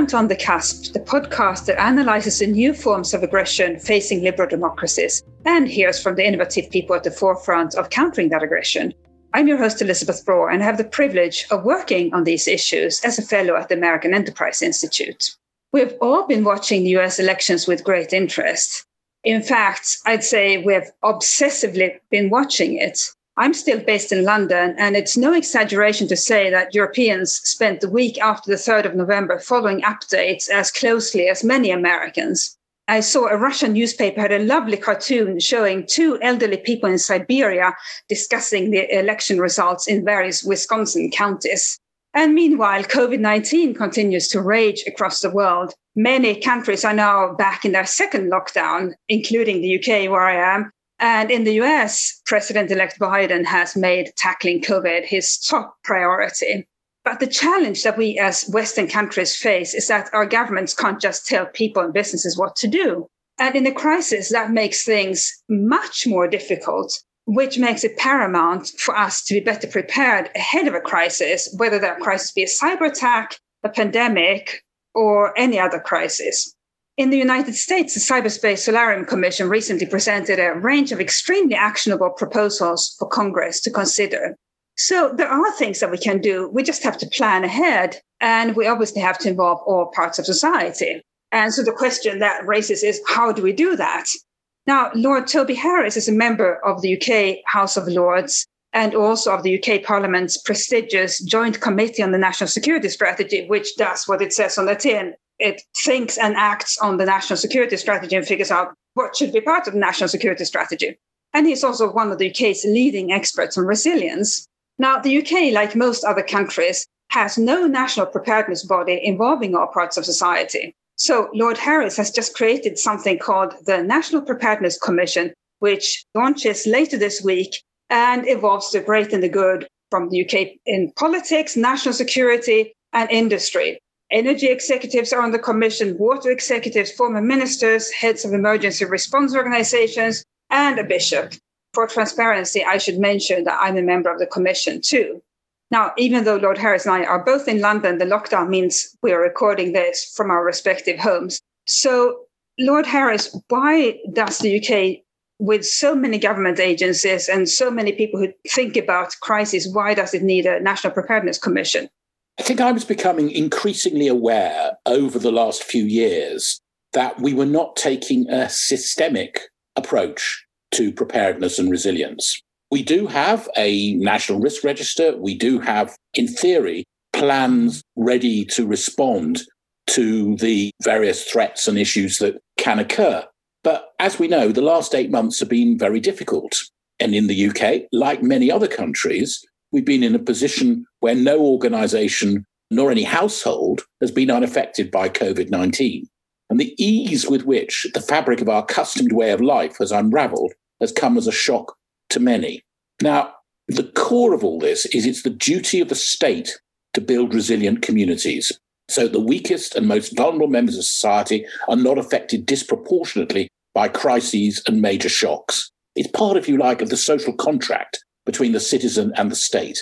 Welcome to On the Cusp, the podcast that analyzes the new forms of aggression facing liberal democracies and hears from the innovative people at the forefront of countering that aggression. I'm your host, Elisabeth Braw, and I have the privilege of working on these issues as a fellow at the American Enterprise Institute. We've all been watching the US elections with great interest. In fact, I'd say we've obsessively been watching it. I'm still based in London, and it's no exaggeration to say that Europeans spent the week after the 3rd of November following updates as closely as many Americans. I saw a Russian newspaper had a lovely cartoon showing two elderly people in Siberia discussing the election results in various Wisconsin counties. And meanwhile, COVID 19 continues to rage across the world. Many countries are now back in their second lockdown, including the UK, where I am, and in the US, President elect Biden has made tackling COVID his top priority. But the challenge that we as Western countries face is that our governments can't just tell people and businesses what to do. And in a crisis, that makes things much more difficult, which makes it paramount for us to be better prepared ahead of a crisis, whether that crisis be a cyber attack, a pandemic, or any other crisis. In the United States, the Cyberspace Solarium Commission recently presented a range of extremely actionable proposals for Congress to consider. So there are things that we can do. We just have to plan ahead. And we obviously have to involve all parts of society. And so the question that raises is how do we do that? Now, Lord Toby Harris is a member of the UK House of Lords and also of the UK Parliament's prestigious Joint Committee on the National Security Strategy, which does what it says on the tin it thinks and acts on the national security strategy and figures out what should be part of the national security strategy. And he's also one of the UK's leading experts on resilience. Now, the UK, like most other countries, has no national preparedness body involving all parts of society. So Lord Harris has just created something called the National Preparedness Commission, which launches later this week and involves the great and the good from the UK in politics, national security, and industry. Energy executives are on the commission, water executives, former ministers, heads of emergency response organizations, and a bishop. For transparency, I should mention that I'm a member of the commission too. Now, even though Lord Harris and I are both in London, the lockdown means we are recording this from our respective homes. So, Lord Harris, why does the UK, with so many government agencies and so many people who think about crisis, why does it need a National Preparedness Commission? I think I was becoming increasingly aware over the last few years that we were not taking a systemic approach to preparedness and resilience. We do have a national risk register. We do have, in theory, plans ready to respond to the various threats and issues that can occur. But as we know, the last eight months have been very difficult. And in the UK, like many other countries, we've been in a position where no organization nor any household has been unaffected by COVID 19. And the ease with which the fabric of our accustomed way of life has unraveled has come as a shock to many. Now, the core of all this is it's the duty of the state to build resilient communities. So the weakest and most vulnerable members of society are not affected disproportionately by crises and major shocks. It's part, if you like, of the social contract between the citizen and the state.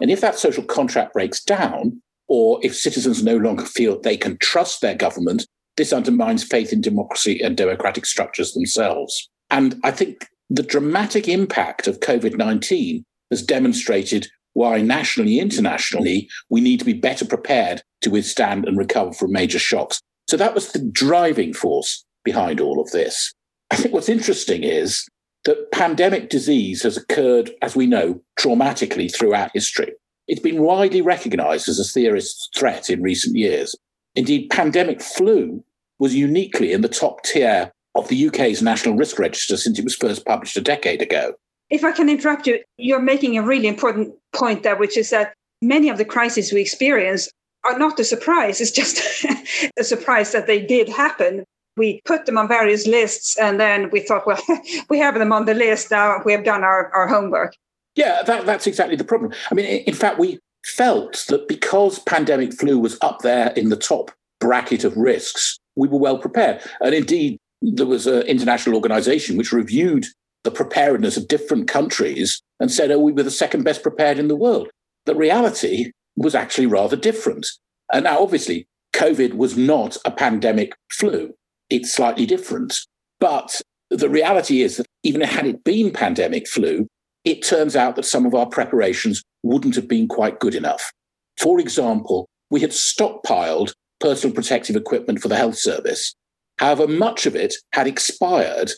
And if that social contract breaks down, or if citizens no longer feel they can trust their government, this undermines faith in democracy and democratic structures themselves. And I think the dramatic impact of COVID 19 has demonstrated why nationally, internationally, we need to be better prepared to withstand and recover from major shocks. So that was the driving force behind all of this. I think what's interesting is that pandemic disease has occurred, as we know, traumatically throughout history. It's been widely recognized as a serious threat in recent years. Indeed, pandemic flu was uniquely in the top tier of the UK's National Risk Register since it was first published a decade ago. If I can interrupt you, you're making a really important point there, which is that many of the crises we experience are not a surprise. It's just a surprise that they did happen we put them on various lists and then we thought, well, we have them on the list now. We have done our, our homework. Yeah, that, that's exactly the problem. I mean, in fact, we felt that because pandemic flu was up there in the top bracket of risks, we were well prepared. And indeed, there was an international organization which reviewed the preparedness of different countries and said, oh, we were the second best prepared in the world. The reality was actually rather different. And now, obviously, COVID was not a pandemic flu. It's slightly different. But the reality is that even had it been pandemic flu, it turns out that some of our preparations wouldn't have been quite good enough. For example, we had stockpiled personal protective equipment for the health service. However, much of it had expired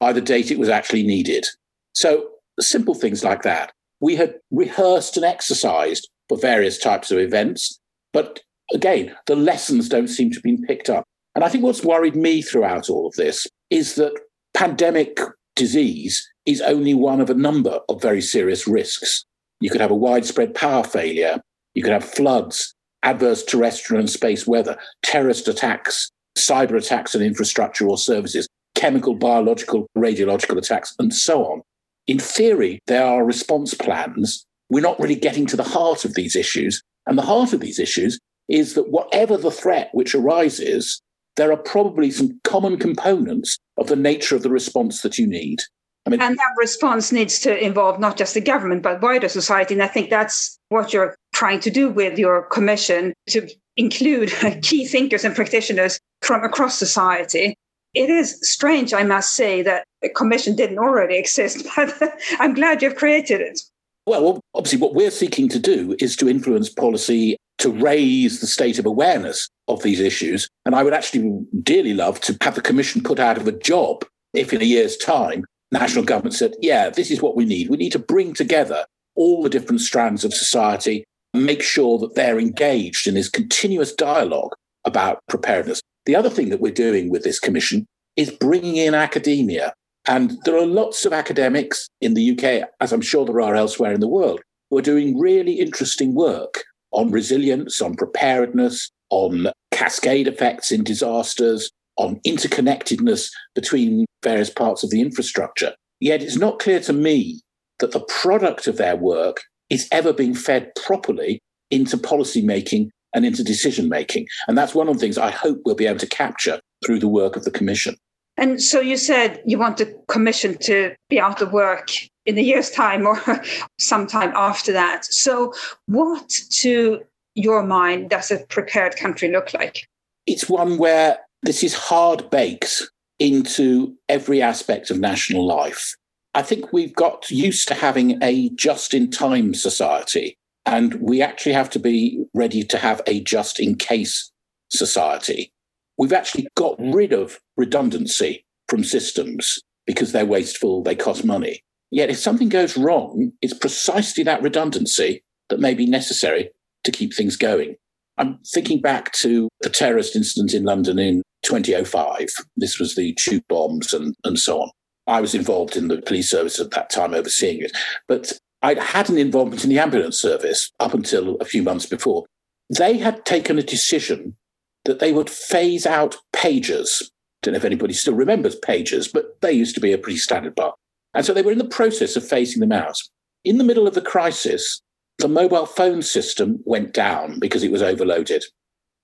by the date it was actually needed. So, simple things like that. We had rehearsed and exercised for various types of events, but again, the lessons don't seem to have been picked up. And I think what's worried me throughout all of this is that pandemic disease is only one of a number of very serious risks. You could have a widespread power failure, you could have floods, adverse terrestrial and space weather, terrorist attacks, cyber attacks on infrastructure or services, chemical, biological, radiological attacks, and so on. In theory, there are response plans. We're not really getting to the heart of these issues. And the heart of these issues is that whatever the threat which arises, there are probably some common components of the nature of the response that you need. I mean, and that response needs to involve not just the government, but wider society. And I think that's what you're trying to do with your commission to include key thinkers and practitioners from across society. It is strange, I must say, that a commission didn't already exist, but I'm glad you've created it. Well, obviously, what we're seeking to do is to influence policy to raise the state of awareness of these issues. And I would actually dearly love to have the commission put out of a job if in a year's time national government said, yeah, this is what we need. We need to bring together all the different strands of society, make sure that they're engaged in this continuous dialogue about preparedness. The other thing that we're doing with this commission is bringing in academia. And there are lots of academics in the UK, as I'm sure there are elsewhere in the world, who are doing really interesting work on resilience, on preparedness, on cascade effects in disasters, on interconnectedness between various parts of the infrastructure. Yet it's not clear to me that the product of their work is ever being fed properly into policy making and into decision making. And that's one of the things I hope we'll be able to capture through the work of the Commission. And so you said you want the Commission to be out of work in a year's time or sometime after that. So, what, to your mind, does a prepared country look like? It's one where this is hard baked into every aspect of national life. I think we've got used to having a just in time society, and we actually have to be ready to have a just in case society. We've actually got rid of redundancy from systems because they're wasteful, they cost money. Yet if something goes wrong, it's precisely that redundancy that may be necessary to keep things going. I'm thinking back to the terrorist incident in London in 2005. This was the tube bombs and, and so on. I was involved in the police service at that time, overseeing it. But I'd had an involvement in the ambulance service up until a few months before. They had taken a decision that they would phase out pagers. Don't know if anybody still remembers pagers, but they used to be a pretty standard part. And so they were in the process of phasing them out. In the middle of the crisis, the mobile phone system went down because it was overloaded.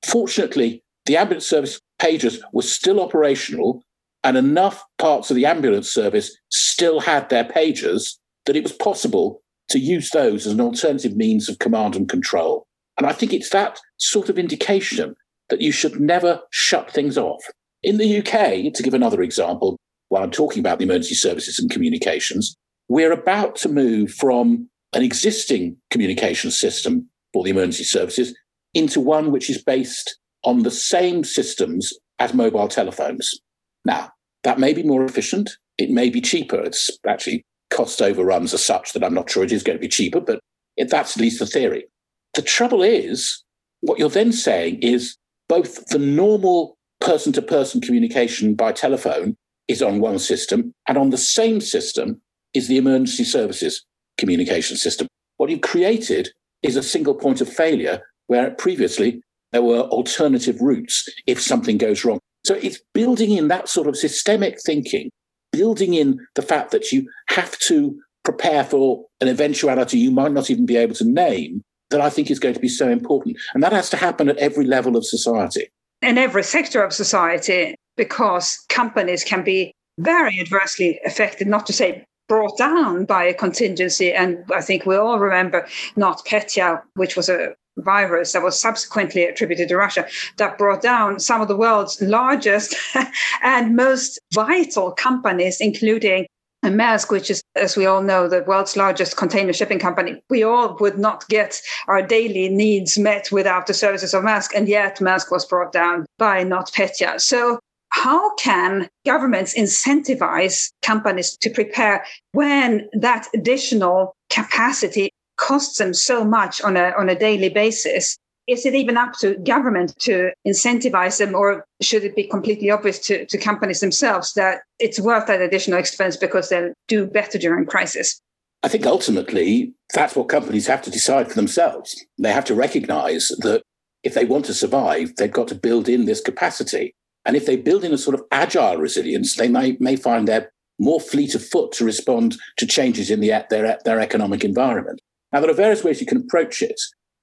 Fortunately, the ambulance service pagers were still operational and enough parts of the ambulance service still had their pagers that it was possible to use those as an alternative means of command and control. And I think it's that sort of indication that you should never shut things off. In the UK, to give another example, while I'm talking about the emergency services and communications, we're about to move from an existing communication system for the emergency services into one which is based on the same systems as mobile telephones. Now, that may be more efficient. It may be cheaper. It's actually cost overruns are such that I'm not sure it is going to be cheaper, but that's at least the theory. The trouble is, what you're then saying is both the normal person to person communication by telephone is on one system, and on the same system is the emergency services communication system. What you've created is a single point of failure where previously there were alternative routes if something goes wrong. So it's building in that sort of systemic thinking, building in the fact that you have to prepare for an eventuality you might not even be able to name that I think is going to be so important. And that has to happen at every level of society. In every sector of society, because companies can be very adversely affected, not to say brought down by a contingency. And I think we all remember NotPetya, which was a virus that was subsequently attributed to Russia that brought down some of the world's largest and most vital companies, including Maersk, which is, as we all know, the world's largest container shipping company, we all would not get our daily needs met without the services of Maersk. And yet Maersk was brought down by NotPetya. So how can governments incentivize companies to prepare when that additional capacity costs them so much on a, on a daily basis? Is it even up to government to incentivize them, or should it be completely obvious to, to companies themselves that it's worth that additional expense because they'll do better during crisis? I think ultimately that's what companies have to decide for themselves. They have to recognize that if they want to survive, they've got to build in this capacity. And if they build in a sort of agile resilience, they may, may find they're more fleet of foot to respond to changes in the, their, their economic environment. Now, there are various ways you can approach it.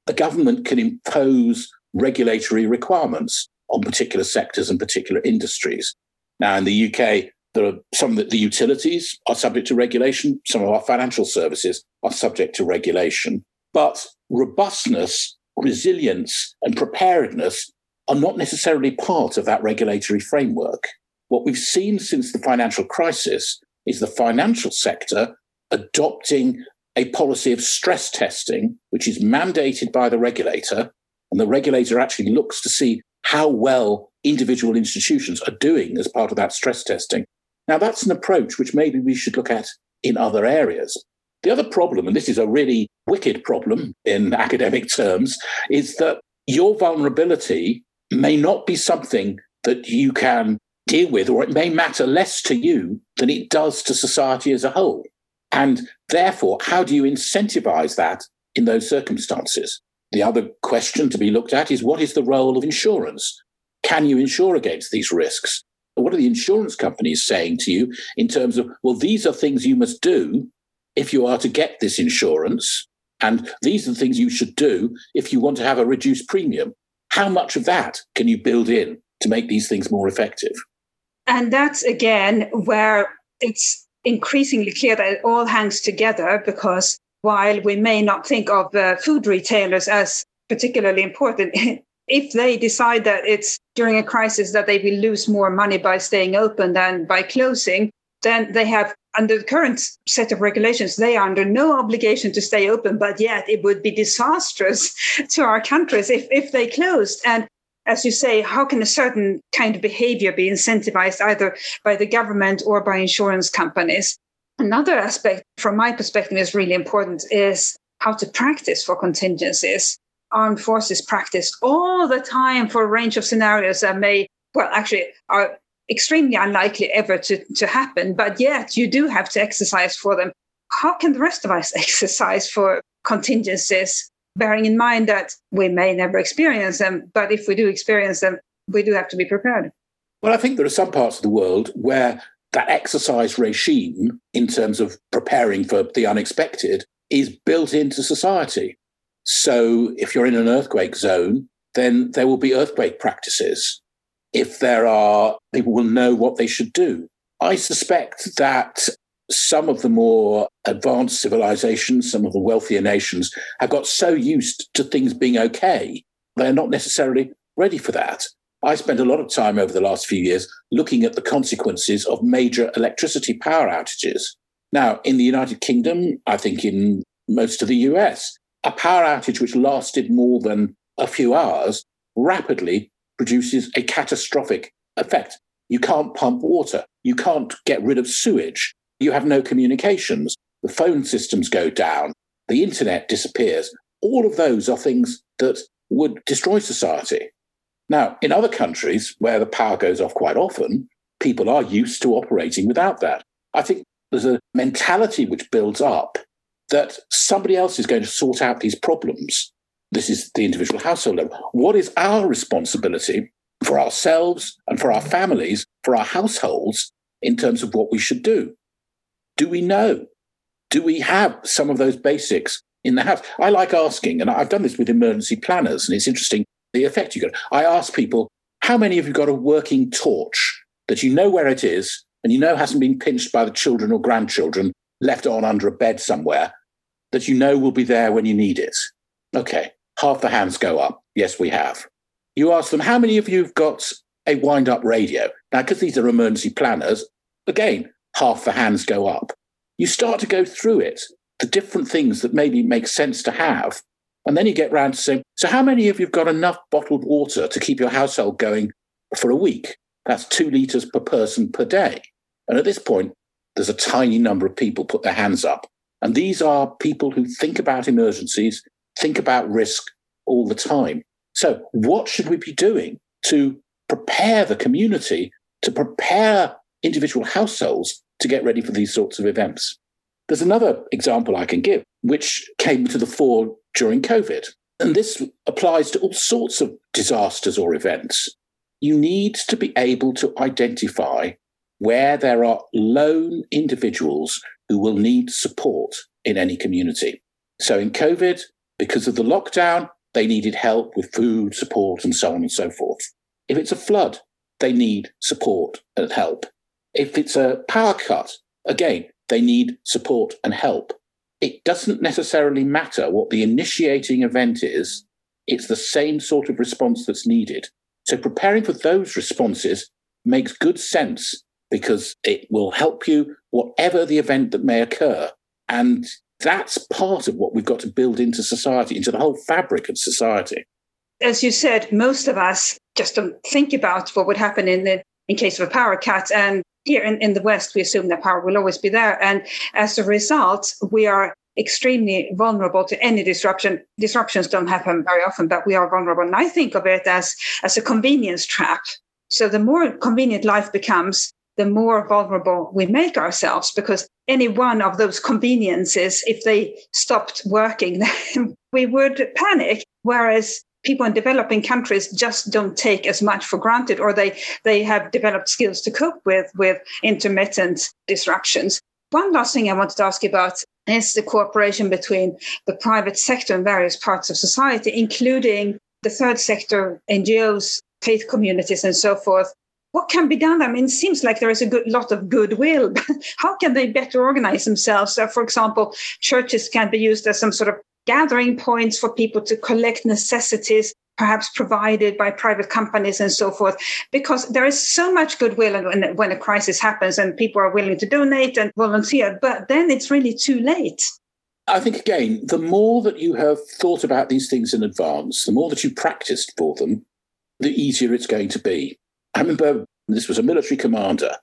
A government can impose regulatory requirements on particular sectors and particular industries. Now, in the UK, there are some that the utilities are subject to regulation, some of our financial services are subject to regulation. But robustness, resilience, and preparedness are not necessarily part of that regulatory framework. What we've seen since the financial crisis is the financial sector adopting a policy of stress testing, which is mandated by the regulator. And the regulator actually looks to see how well individual institutions are doing as part of that stress testing. Now, that's an approach which maybe we should look at in other areas. The other problem, and this is a really wicked problem in academic terms, is that your vulnerability may not be something that you can deal with, or it may matter less to you than it does to society as a whole. And therefore, how do you incentivize that in those circumstances? The other question to be looked at is what is the role of insurance? Can you insure against these risks? What are the insurance companies saying to you in terms of, well, these are things you must do if you are to get this insurance? And these are the things you should do if you want to have a reduced premium. How much of that can you build in to make these things more effective? And that's again where it's increasingly clear that it all hangs together because while we may not think of uh, food retailers as particularly important, if they decide that it's during a crisis that they will lose more money by staying open than by closing, then they have under the current set of regulations, they are under no obligation to stay open, but yet it would be disastrous to our countries if, if they closed. And as you say, how can a certain kind of behavior be incentivized either by the government or by insurance companies? Another aspect, from my perspective, is really important is how to practice for contingencies. Armed forces practice all the time for a range of scenarios that may, well, actually are extremely unlikely ever to, to happen, but yet you do have to exercise for them. How can the rest of us exercise for contingencies, bearing in mind that we may never experience them, but if we do experience them, we do have to be prepared? Well, I think there are some parts of the world where that exercise regime, in terms of preparing for the unexpected, is built into society. So if you're in an earthquake zone, then there will be earthquake practices if there are, people will know what they should do. I suspect that some of the more advanced civilizations, some of the wealthier nations have got so used to things being okay, they're not necessarily ready for that. I spent a lot of time over the last few years looking at the consequences of major electricity power outages. Now, in the United Kingdom, I think in most of the US, a power outage which lasted more than a few hours rapidly produces a catastrophic effect. You can't pump water. You can't get rid of sewage. You have no communications. The phone systems go down. The internet disappears. All of those are things that would destroy society. Now, in other countries where the power goes off quite often, people are used to operating without that. I think there's a mentality which builds up that somebody else is going to sort out these problems. This is the individual household level. What is our responsibility for ourselves and for our families, for our households, in terms of what we should do? Do we know? Do we have some of those basics in the house? I like asking, and I've done this with emergency planners, and it's interesting the effect you get. I ask people, how many of you got a working torch that you know where it is and you know hasn't been pinched by the children or grandchildren, left on under a bed somewhere, that you know will be there when you need it? Okay. Half the hands go up. Yes, we have. You ask them, how many of you have got a wind up radio? Now, because these are emergency planners, again, half the hands go up. You start to go through it, the different things that maybe make sense to have. And then you get round to saying, so how many of you have got enough bottled water to keep your household going for a week? That's two litres per person per day. And at this point, there's a tiny number of people put their hands up. And these are people who think about emergencies, think about risk all the time. So, what should we be doing to prepare the community, to prepare individual households to get ready for these sorts of events? There's another example I can give, which came to the fore during COVID. And this applies to all sorts of disasters or events. You need to be able to identify where there are lone individuals who will need support in any community. So in COVID, because of the lockdown, they needed help with food, support, and so on and so forth. If it's a flood, they need support and help. If it's a power cut, again, they need support and help. It doesn't necessarily matter what the initiating event is, it's the same sort of response that's needed. So preparing for those responses makes good sense because it will help you whatever the event that may occur. And that's part of what we've got to build into society, into the whole fabric of society. As you said, most of us just don't think about what would happen in the in case of a power cut. And here in, in the West, we assume that power will always be there. And as a result, we are extremely vulnerable to any disruption. Disruptions don't happen very often, but we are vulnerable. And I think of it as, as a convenience trap. So the more convenient life becomes, the more vulnerable we make ourselves because any one of those conveniences, if they stopped working, we would panic. Whereas people in developing countries just don't take as much for granted or they, they have developed skills to cope with, with intermittent disruptions. One last thing I wanted to ask you about is the cooperation between the private sector and various parts of society, including the third sector, NGOs, faith communities, and so forth what can be done? I mean, it seems like there is a good lot of goodwill. How can they better organize themselves? So, for example, churches can be used as some sort of gathering points for people to collect necessities, perhaps provided by private companies and so forth, because there is so much goodwill when, when a crisis happens and people are willing to donate and volunteer, but then it's really too late. I think, again, the more that you have thought about these things in advance, the more that you practiced for them, the easier it's going to be. I remember this was a military commander.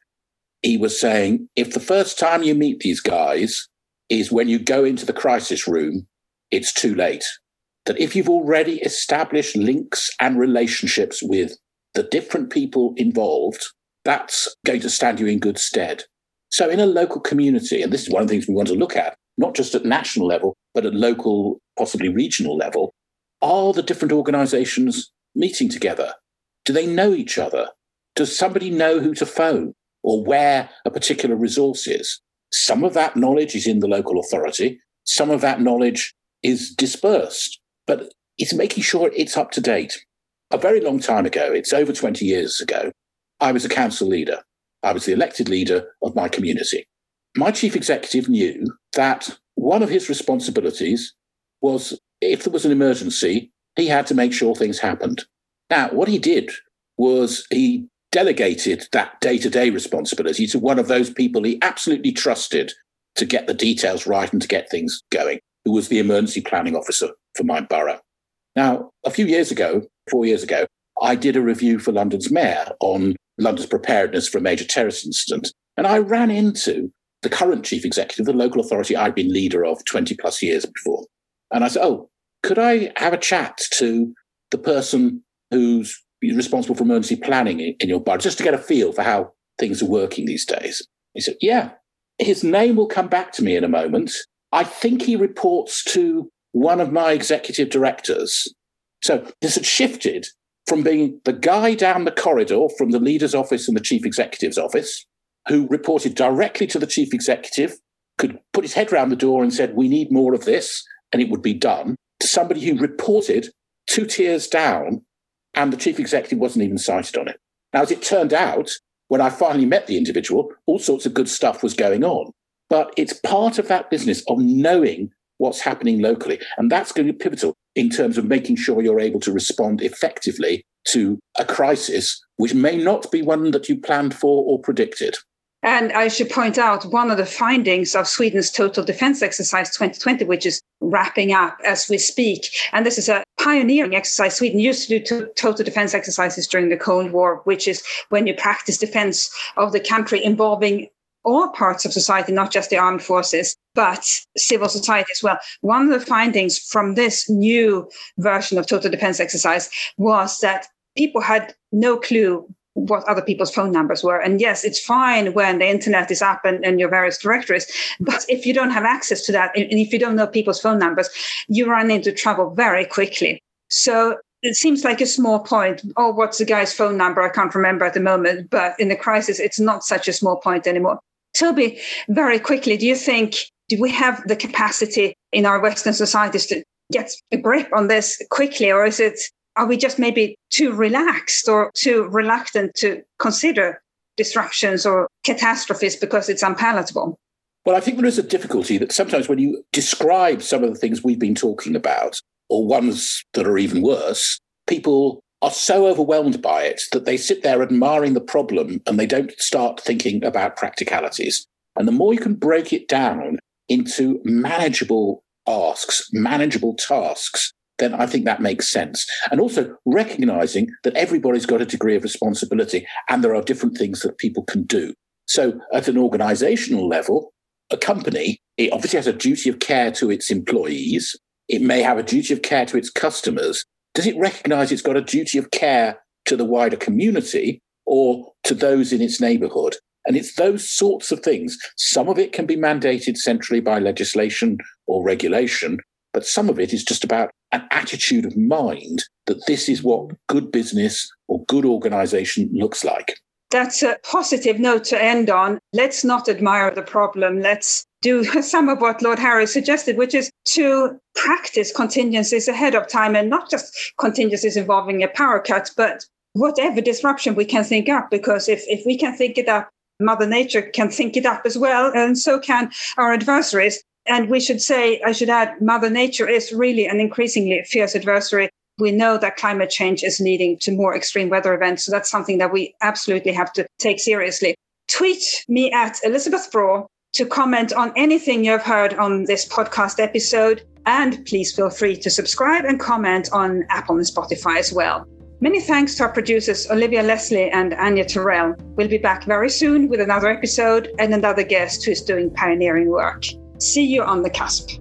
He was saying, if the first time you meet these guys is when you go into the crisis room, it's too late. That if you've already established links and relationships with the different people involved, that's going to stand you in good stead. So, in a local community, and this is one of the things we want to look at, not just at national level, but at local, possibly regional level, are the different organizations meeting together? Do they know each other? Does somebody know who to phone or where a particular resource is? Some of that knowledge is in the local authority, some of that knowledge is dispersed, but it's making sure it's up to date. A very long time ago, it's over 20 years ago, I was a council leader. I was the elected leader of my community. My chief executive knew that one of his responsibilities was if there was an emergency, he had to make sure things happened. Now, what he did was he delegated that day to day responsibility to one of those people he absolutely trusted to get the details right and to get things going, who was the emergency planning officer for my borough. Now, a few years ago, four years ago, I did a review for London's mayor on London's preparedness for a major terrorist incident. And I ran into the current chief executive of the local authority I'd been leader of 20 plus years before. And I said, Oh, could I have a chat to the person who's responsible for emergency planning in, your borough, just to get a feel for how things are working these days. He said, Yeah, his name will come back to me in a moment. I think he reports to one of my executive directors. So this had shifted from being the guy down the corridor from the leader's office and the chief executive's office, who reported directly to the chief executive, could put his head round the door and said, We need more of this, and it would be done, to somebody who reported two tiers down and the chief executive wasn't even cited on it. Now, as it turned out, when I finally met the individual, all sorts of good stuff was going on. But it's part of that business of knowing what's happening locally. And that's going to be pivotal in terms of making sure you're able to respond effectively to a crisis, which may not be one that you planned for or predicted. And I should point out one of the findings of Sweden's Total Defense Exercise 2020, which is wrapping up as we speak. And this is a pioneering exercise. Sweden used to do total defense exercises during the Cold War, which is when you practice defense of the country involving all parts of society, not just the armed forces, but civil society as well. One of the findings from this new version of total defense exercise was that people had no clue what other people's phone numbers were. And yes, it's fine when the internet is up and, and your various directories. But if you don't have access to that, and if you don't know people's phone numbers, you run into trouble very quickly. So it seems like a small point. Oh, what's the guy's phone number? I can't remember at the moment. But in the crisis, it's not such a small point anymore. Toby, very quickly, do you think do we have the capacity in our Western societies to get a grip on this quickly, or is it are we just maybe too relaxed or too reluctant to consider disruptions or catastrophes because it's unpalatable? Well, I think there is a difficulty that sometimes when you describe some of the things we've been talking about, or ones that are even worse, people are so overwhelmed by it that they sit there admiring the problem and they don't start thinking about practicalities. And the more you can break it down into manageable asks, manageable tasks, then I think that makes sense. And also recognizing that everybody's got a degree of responsibility and there are different things that people can do. So at an organizational level, a company, it obviously has a duty of care to its employees. It may have a duty of care to its customers. Does it recognize it's got a duty of care to the wider community or to those in its neighborhood? And it's those sorts of things. Some of it can be mandated centrally by legislation or regulation, but some of it is just about an attitude of mind that this is what good business or good organization looks like. That's a positive note to end on. Let's not admire the problem. Let's do some of what Lord Harris suggested, which is to practice contingencies ahead of time and not just contingencies involving a power cut, but whatever disruption we can think up. Because if, if we can think it up, Mother Nature can think it up as well, and so can our adversaries. And we should say, I should add, Mother Nature is really an increasingly fierce adversary. We know that climate change is leading to more extreme weather events. So that's something that we absolutely have to take seriously. Tweet me at Elisabeth Braw to comment on anything you've heard on this podcast episode. And please feel free to subscribe and comment on Apple and Spotify as well. Many thanks to our producers, Olivia Leslie and Anya Terrell. We'll be back very soon with another episode and another guest who is doing pioneering work. See you on the cusp.